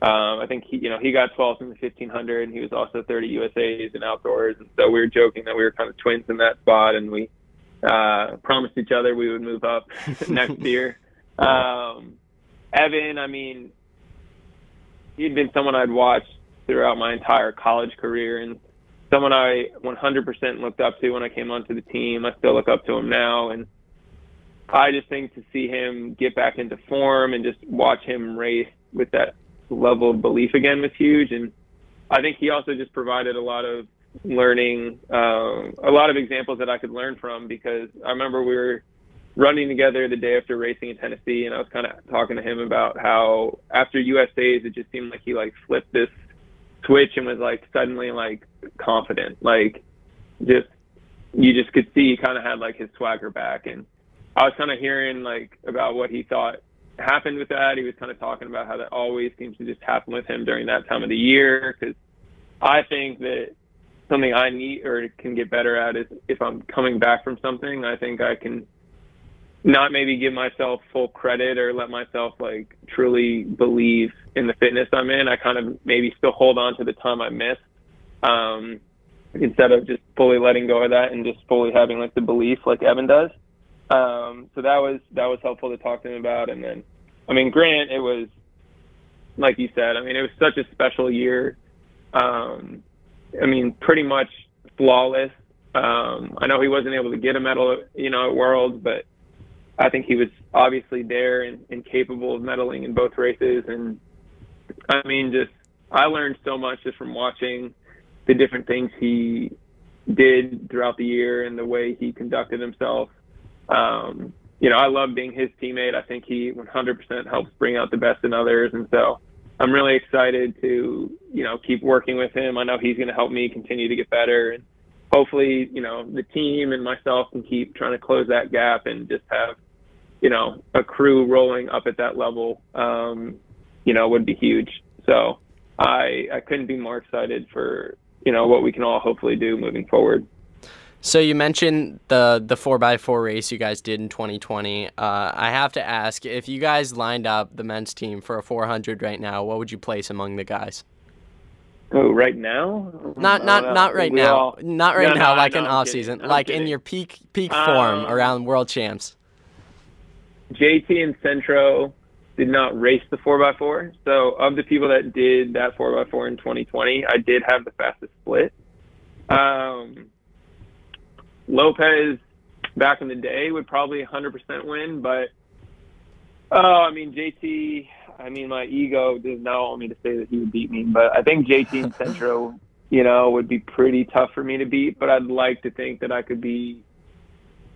um, I think he, you know, he got 12th in the 1500 and he was also 30 USAs and outdoors. And so we were joking that we were kind of twins in that spot and we uh, promised each other we would move up next year. Um, Evan, I mean, he'd been someone I'd watched throughout my entire college career and someone I 100% looked up to when I came onto the team. I still look up to him now. And I just think to see him get back into form and just watch him race with that level of belief again was huge. And I think he also just provided a lot of learning, uh, a lot of examples that I could learn from because I remember we were running together the day after racing in Tennessee, and I was kind of talking to him about how after USA's, it just seemed like he like flipped this switch and was like suddenly like confident, like just you just could see he kind of had like his swagger back, and I was kind of hearing like about what he thought happened with that. He was kind of talking about how that always seems to just happen with him during that time of the year because I think that something I need or can get better at is if I'm coming back from something, I think I can not maybe give myself full credit or let myself like truly believe in the fitness I'm in. I kind of maybe still hold on to the time I missed um, instead of just fully letting go of that and just fully having like the belief like Evan does. Um, so that was that was helpful to talk to him about. And then, I mean, Grant, it was like you said. I mean, it was such a special year. Um, I mean, pretty much flawless. Um, I know he wasn't able to get a medal, you know, at Worlds, but I think he was obviously there and, and capable of medaling in both races. And I mean, just I learned so much just from watching the different things he did throughout the year and the way he conducted himself. Um, you know, I love being his teammate. I think he 100% helps bring out the best in others. And so I'm really excited to, you know, keep working with him. I know he's going to help me continue to get better. And hopefully, you know, the team and myself can keep trying to close that gap and just have you know, a crew rolling up at that level, um, you know, would be huge. So I I couldn't be more excited for you know what we can all hopefully do moving forward. So you mentioned the the four x four race you guys did in 2020. Uh, I have to ask if you guys lined up the men's team for a 400 right now, what would you place among the guys? Oh, right now? Not not not right we now. All... Not right no, now. No, like in off kidding. season. I'm like kidding. in your peak peak form um, around world champs. JT and Centro did not race the 4x4. So, of the people that did that 4x4 in 2020, I did have the fastest split. Um, Lopez back in the day would probably 100% win, but oh, I mean, JT, I mean, my ego does not want me to say that he would beat me, but I think JT and Centro, you know, would be pretty tough for me to beat, but I'd like to think that I could be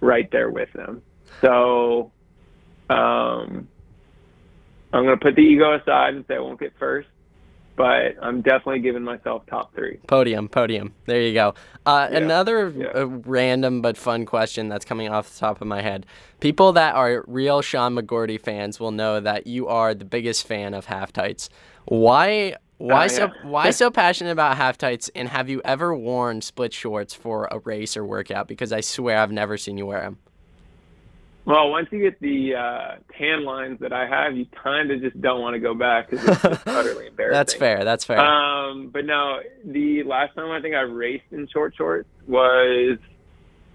right there with them. So, um, I'm going to put the ego aside and say I won't get first, but I'm definitely giving myself top three. Podium, podium. There you go. Uh, yeah. Another yeah. Uh, random but fun question that's coming off the top of my head. People that are real Sean McGorty fans will know that you are the biggest fan of half tights. Why? Why uh, so yeah. why so passionate about half tights? And have you ever worn split shorts for a race or workout? Because I swear I've never seen you wear them. Well, once you get the uh, tan lines that I have, you kind of just don't want to go back because it's just utterly embarrassing. That's fair. That's fair. Um, but no, the last time I think I raced in short shorts was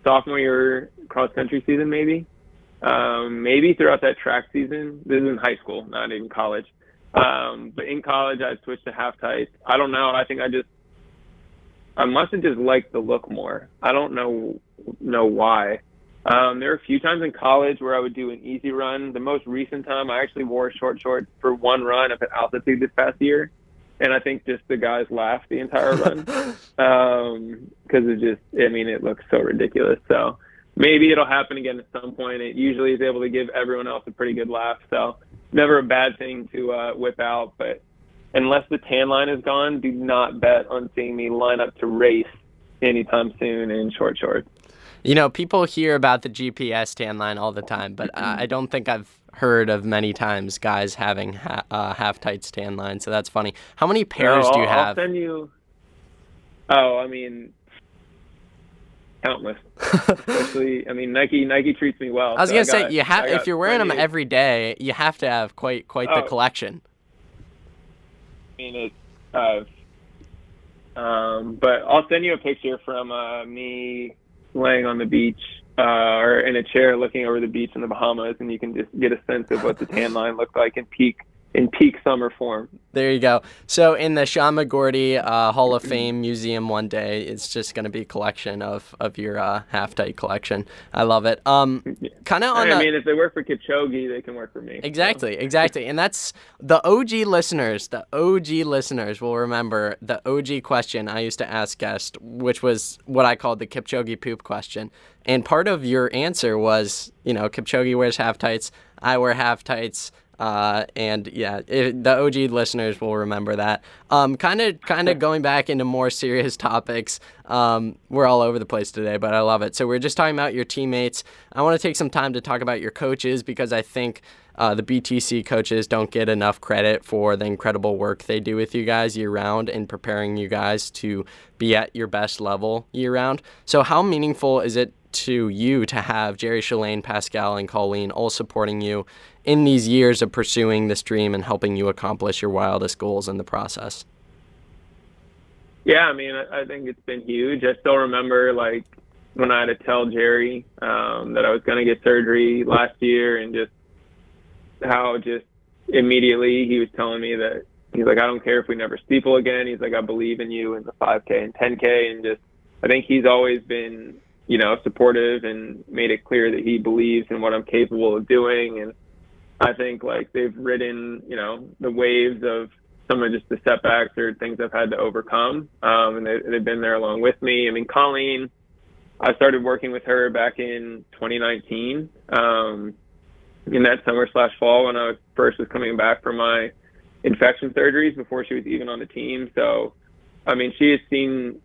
sophomore year cross country season, maybe. Um, maybe throughout that track season. This is in high school, not even college. Um, but in college, I switched to half tights. I don't know. I think I just, I must have just liked the look more. I don't know know why. Um, there were a few times in college where I would do an easy run. The most recent time, I actually wore short shorts for one run up at altitude this past year, and I think just the guys laughed the entire run because um, it just, I mean, it looks so ridiculous. So maybe it'll happen again at some point. It usually is able to give everyone else a pretty good laugh. So never a bad thing to uh, whip out, but unless the tan line is gone, do not bet on seeing me line up to race anytime soon in short shorts. You know, people hear about the GPS tan line all the time, but I don't think I've heard of many times guys having ha- uh, half tights tan line. So that's funny. How many pairs no, do you have? I'll send you. Oh, I mean, countless. Especially, I mean, Nike Nike treats me well. I was so gonna I say got- you have I if you're wearing them every day, you have to have quite quite the Oh. collection. I mean, it's, uh, um, but I'll send you a picture from uh, me laying on the beach uh, or in a chair looking over the beach in the Bahamas, and you can just get a sense of what the tan line looked like in peak in peak summer form. There you go. So in the Sean McGorty uh, Hall of Fame museum one day, it's just going to be a collection of of your uh, half tight collection. I love it. Um, kind of on I the mean, if they work for Kipchoge, they can work for me. Exactly, exactly. And that's the OG listeners, the OG listeners will remember the OG question I used to ask guests, which was what I called the Kipchoge poop question. And part of your answer was, you know, Kipchoge wears half tights, I wear half tights. Uh, and yeah, it, the OG listeners will remember that. Um, kind of, kind of going back into more serious topics. Um, we're all over the place today, but I love it. So we're just talking about your teammates. I want to take some time to talk about your coaches because I think uh, the BTC coaches don't get enough credit for the incredible work they do with you guys year round in preparing you guys to be at your best level year round. So, how meaningful is it to you to have Jerry Shalane, Pascal, and Colleen all supporting you in these years of pursuing this dream and helping you accomplish your wildest goals in the process? Yeah, I mean, I, think it's been huge. I still remember like when I had to tell Jerry um, that I was going to get surgery last year, and just how just immediately he was telling me that he's like, I don't care if we never steeple again. He's like, I believe in you in the 5K and 10K, and just I think he's always been you know supportive and made it clear that he believes in what I'm capable of doing, and I think like they've ridden you know the waves of some of just the setbacks or things I've had to overcome. Um, and they, they've been there along with me. I mean, Colleen, I started working with her back in 2019, um, in that summer slash fall when I first was coming back from my infection surgeries before she was even on the team. So, I mean, she has seen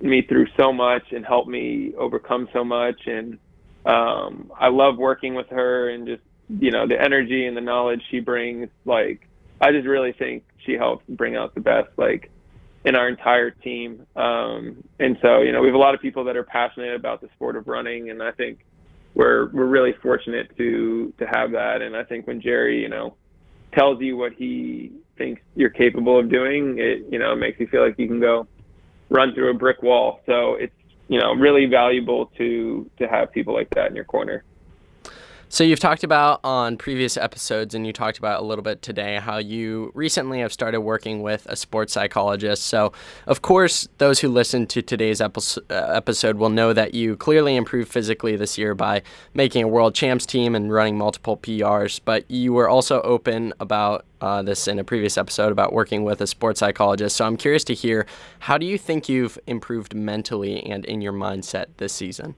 me through so much and helped me overcome so much. And um, I love working with her and just, you know, the energy and the knowledge she brings. Like, I just really think she helps bring out the best, like in our entire team. Um, and so, you know, we have a lot of people that are passionate about the sport of running, and I think we're we're really fortunate to to have that. And I think when Jerry, you know, tells you what he thinks you're capable of doing, it you know makes you feel like you can go run through a brick wall. So it's you know really valuable to to have people like that in your corner. So you've talked about on previous episodes, and you talked about a little bit today how you recently have started working with a sports psychologist. So, of course, those who listen to today's episode, uh, will know that you clearly improved physically this year by making a world champs team and running multiple PRs. But you were also open about uh, this in a previous episode about working with a sports psychologist. So I'm curious to hear how do you think you've improved mentally and in your mindset this season?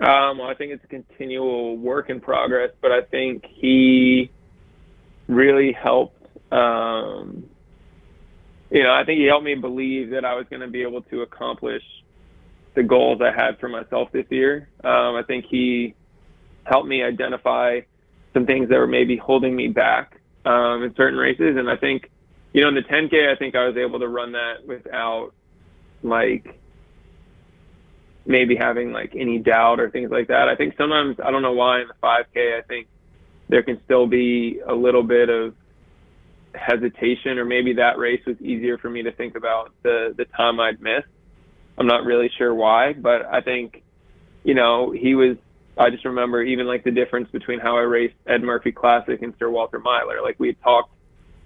Um, I think it's a continual work in progress, but I think he really helped. Um, you know, I think he helped me believe that I was going to be able to accomplish the goals I had for myself this year. Um, I think he helped me identify some things that were maybe holding me back um, in certain races, and I think, you know, in the 10K, I think I was able to run that without like maybe having like any doubt or things like that. I think sometimes I don't know why in the 5K I think there can still be a little bit of hesitation or maybe that race was easier for me to think about the the time I'd missed. I'm not really sure why, but I think you know, he was I just remember even like the difference between how I raced Ed Murphy Classic and Sir Walter Miler. Like we talked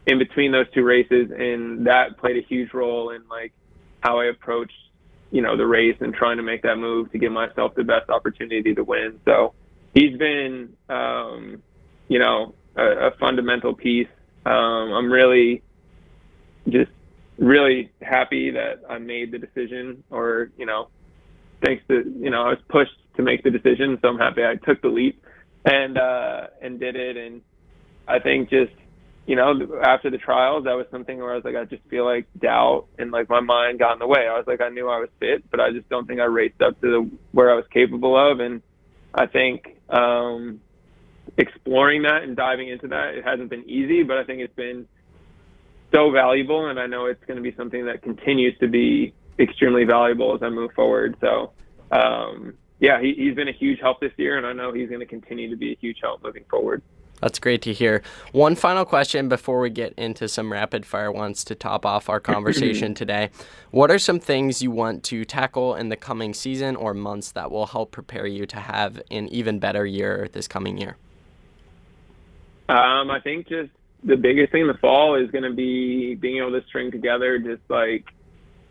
in between those two races and that played a huge role in like how I approached you know the race and trying to make that move to give myself the best opportunity to win. So he's been um, you know a, a fundamental piece. Um, I'm really just really happy that I made the decision, or you know, thanks to you know I was pushed to make the decision, so I'm happy I took the leap and uh, and did it. And I think just you know, after the trials, that was something where I was like, I just feel like doubt and like my mind got in the way. I was like, I knew I was fit, but I just don't think I raced up to the, where I was capable of. And I think um, exploring that and diving into that, it hasn't been easy, but I think it's been so valuable. And I know it's going to be something that continues to be extremely valuable as I move forward. So, um, yeah, he, he's been a huge help this year, and I know he's going to continue to be a huge help moving forward. That's great to hear. One final question before we get into some rapid fire ones to top off our conversation today. What are some things you want to tackle in the coming season or months that will help prepare you to have an even better year this coming year? Um, I think just the biggest thing in the fall is going to be being able to string together just like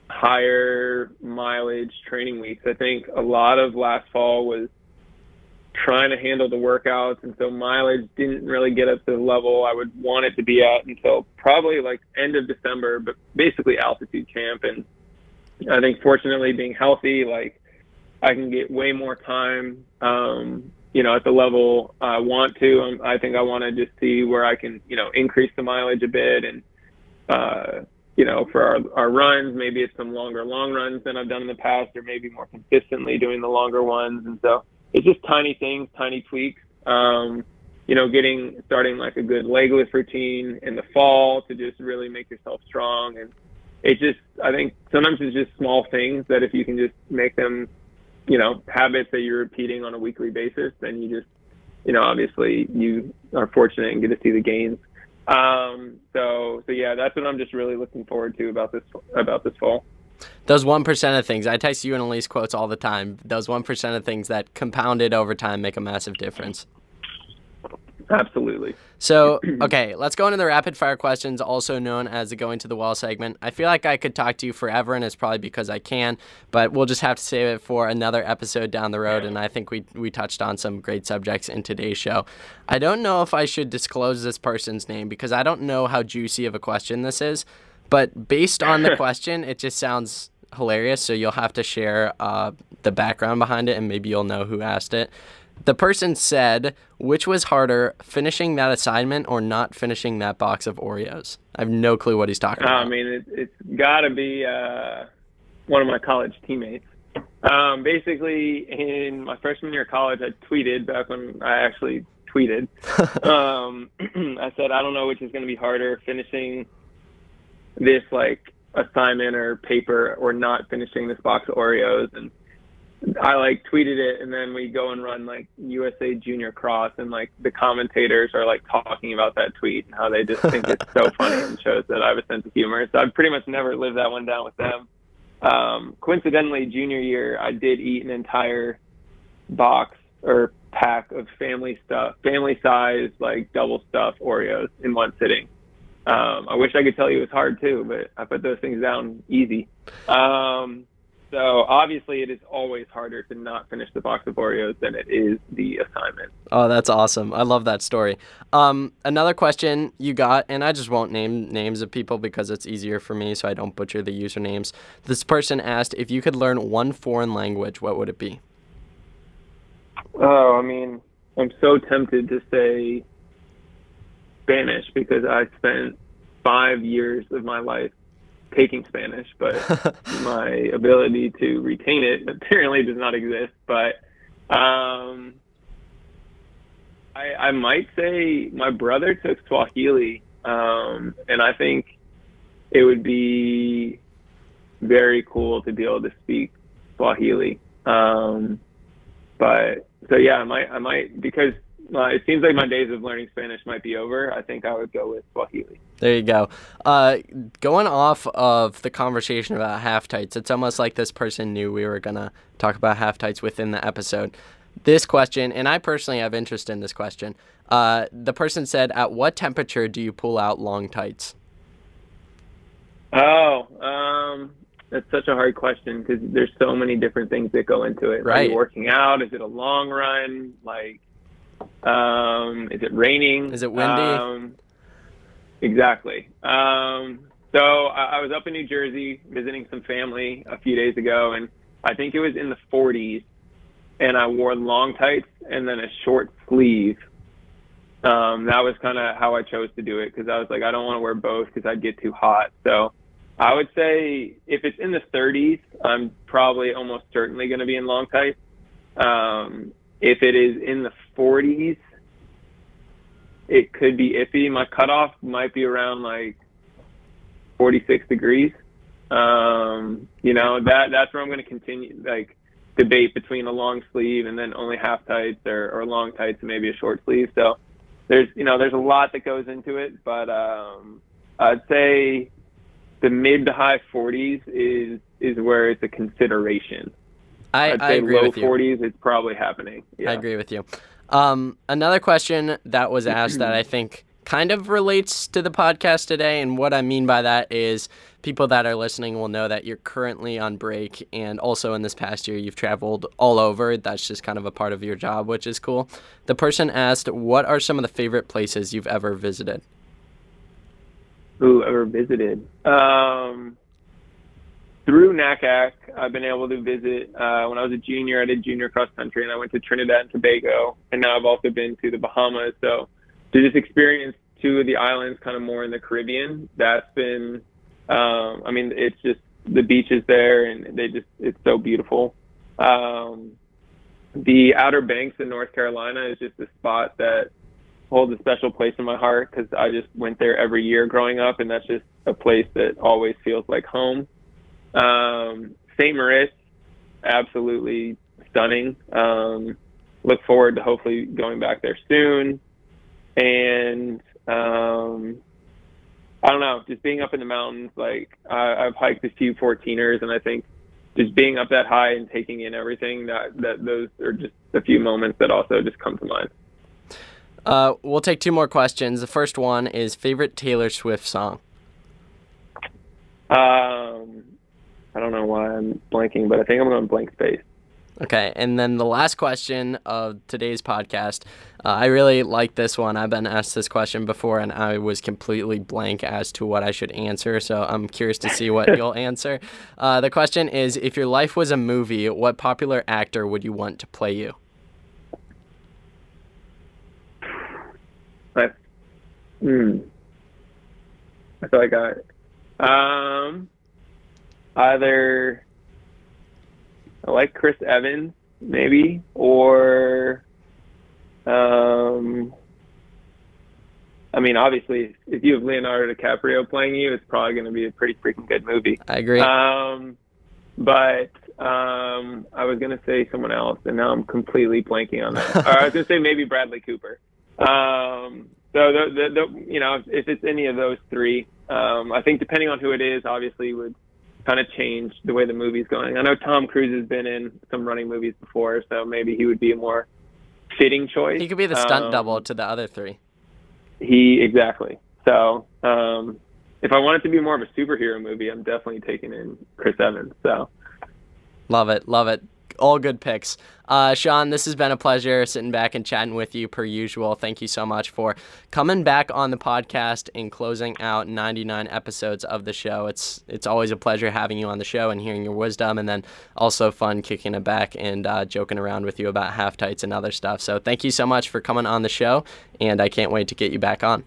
higher mileage training weeks. I think a lot of last fall was trying to handle the workouts, and so mileage didn't really get up to the level I would want it to be at until probably like end of December, but basically altitude camp. And I think fortunately, being healthy, like I can get way more time, um, you know, at the level I want to. Um, I think I want to just see where I can, you know, increase the mileage a bit and. Uh, you know, for our, our runs, maybe it's some longer long runs than I've done in the past, or maybe more consistently doing the longer ones. And so it's just tiny things, tiny tweaks. Um, you know, getting starting like a good leg lift routine in the fall to just really make yourself strong. And it just, I think sometimes it's just small things that if you can just make them, you know, habits that you're repeating on a weekly basis, then you just, you know, obviously you are fortunate and get to see the gains. Um, so, so yeah, that's what I'm just really looking forward to about this, about this fall. Those 1% of things, I text you and Elise quotes all the time. Those 1% of things that compounded over time make a massive difference. Absolutely. So, okay, let's go into the rapid fire questions, also known as the going to the well segment. I feel like I could talk to you forever, and it's probably because I can, but we'll just have to save it for another episode down the road. And I think we, we touched on some great subjects in today's show. I don't know if I should disclose this person's name because I don't know how juicy of a question this is, but based on the question, it just sounds hilarious. So you'll have to share uh, the background behind it, and maybe you'll know who asked it. The person said, which was harder, finishing that assignment or not finishing that box of Oreos? I have no clue what he's talking about. I mean, it, it's got to be uh, one of my college teammates. Um, basically, in my freshman year of college, I tweeted back when I actually tweeted. um, I said, I don't know which is going to be harder, finishing this like assignment or paper or not finishing this box of Oreos. And I like tweeted it and then we go and run like USA Junior Cross and like the commentators are like talking about that tweet and how they just think it's so funny and shows that I have a sense of humor. So I've pretty much never lived that one down with them. Um, coincidentally, junior year, I did eat an entire box or pack of family stuff, family size, like double stuff Oreos in one sitting. Um, I wish I could tell you it was hard too, but I put those things down easy. Um, so obviously, it is always harder to not finish the box of Oreos than it is the assignment. Oh, that's awesome! I love that story. Um, another question you got, and I just won't name names of people because it's easier for me, so I don't butcher the usernames. This person asked if you could learn one foreign language, what would it be? Oh, I mean, I'm so tempted to say Spanish because I spent five years of my life taking Spanish, but my ability to retain it apparently does not exist. But um, I, I might say my brother took Swahili, um, and I think it would be very cool to be able to speak Swahili. Um, but so yeah, I might, I might because uh, it seems like my days of learning Spanish might be over. I think I would go with Swahili. There you go. Uh, going off of the conversation about half tights, it's almost like this person knew we were gonna talk about half tights within the episode. This question, and I personally have interest in this question. Uh, the person said, "At what temperature do you pull out long tights?" Oh, um, that's such a hard question because there's so many different things that go into it. Right. Are you working out? Is it a long run? Like um, is it raining? Is it windy? Um, exactly. Um, so I, I was up in New Jersey visiting some family a few days ago, and I think it was in the 40s, and I wore long tights and then a short sleeve. Um, that was kind of how I chose to do it because I was like, I don't want to wear both because I'd get too hot. So I would say if it's in the 30s, I'm probably almost certainly going to be in long tights. Um, if it is in the 40s, it could be iffy. My cutoff might be around like 46 degrees. Um, you know that that's where I'm going to continue like debate between a long sleeve and then only half tights or, or long tights and maybe a short sleeve. So there's you know there's a lot that goes into it, but um, I'd say the mid to high 40s is is where it's a consideration. I, I'd I say agree low with you. 40s, it's probably happening. Yeah. I agree with you. Um, another question that was asked that I think kind of relates to the podcast today, and what I mean by that is people that are listening will know that you're currently on break, and also in this past year you've traveled all over. That's just kind of a part of your job, which is cool. The person asked, "What are some of the favorite places you've ever visited?" Who ever visited? Um, through NACAC, I've been able to visit. Uh, when I was a junior, I did junior cross country, and I went to Trinidad and Tobago, and now I've also been to the Bahamas. So to just experience two of the islands, kind of more in the Caribbean, that's been. Um, I mean, it's just the beaches there, and they just it's so beautiful. Um, the Outer Banks in North Carolina is just a spot that holds a special place in my heart because I just went there every year growing up, and that's just a place that always feels like home. Um, St. Moritz, absolutely stunning. Um, look forward to hopefully going back there soon. And um, I don't know, just being up in the mountains, like I, I've hiked a few 14ers, and I think just being up that high and taking in everything that that those are just a few moments that also just come to mind. Uh, we'll take two more questions. The first one is favorite Taylor Swift song. Um, I don't know why I'm blanking, but I think I'm going blank space. Okay, and then the last question of today's podcast. Uh, I really like this one. I've been asked this question before, and I was completely blank as to what I should answer. So I'm curious to see what you'll answer. Uh, the question is: If your life was a movie, what popular actor would you want to play you? I, hmm. I feel like I, um, either I like Chris Evans, maybe, or, um, I mean, obviously, if you have Leonardo DiCaprio playing you, it's probably going to be a pretty freaking good movie. I agree. Um, but um, I was gonna say someone else, and now I'm completely blanking on that. or I was gonna say maybe Bradley Cooper. Um, so the, the, the you know if it's any of those three, um, I think depending on who it is, obviously would kind of change the way the movie's going. I know Tom Cruise has been in some running movies before, so maybe he would be a more fitting choice. he could be the stunt Um, double to the other three. He exactly. So um, if I want it to be more of a superhero movie, I'm definitely taking in Chris Evans. So Love it, love it. All good picks. Uh, Sean, this has been a pleasure sitting back and chatting with you per usual. Thank you so much for coming back on the podcast and closing out 99 episodes of the show. It's it's always a pleasure having you on the show and hearing your wisdom, and then also fun kicking it back and uh, joking around with you about half tights and other stuff. So thank you so much for coming on the show, and I can't wait to get you back on.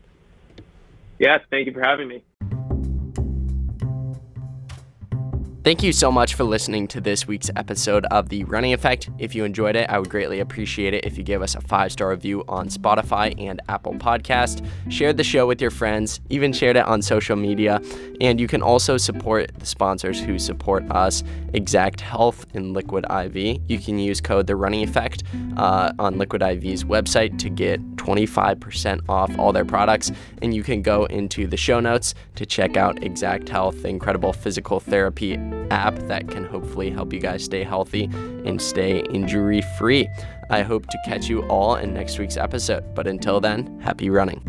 yes, thank you for having me. Thank you so much for listening to this week's episode of The Running Effect. If you enjoyed it, I would greatly appreciate it if you gave us a five star review on Spotify and Apple Podcast. Shared the show with your friends, even shared it on social media. And you can also support the sponsors who support us Exakt Health and Liquid IV. You can use code The Running Effect uh, on Liquid IV's website to get 25% off all their products. And you can go into the show notes to check out Exakt Health, incredible physical therapy app that can hopefully help you guys stay healthy and stay injury free. I hope to catch you all in next week's episode. But until then, happy running.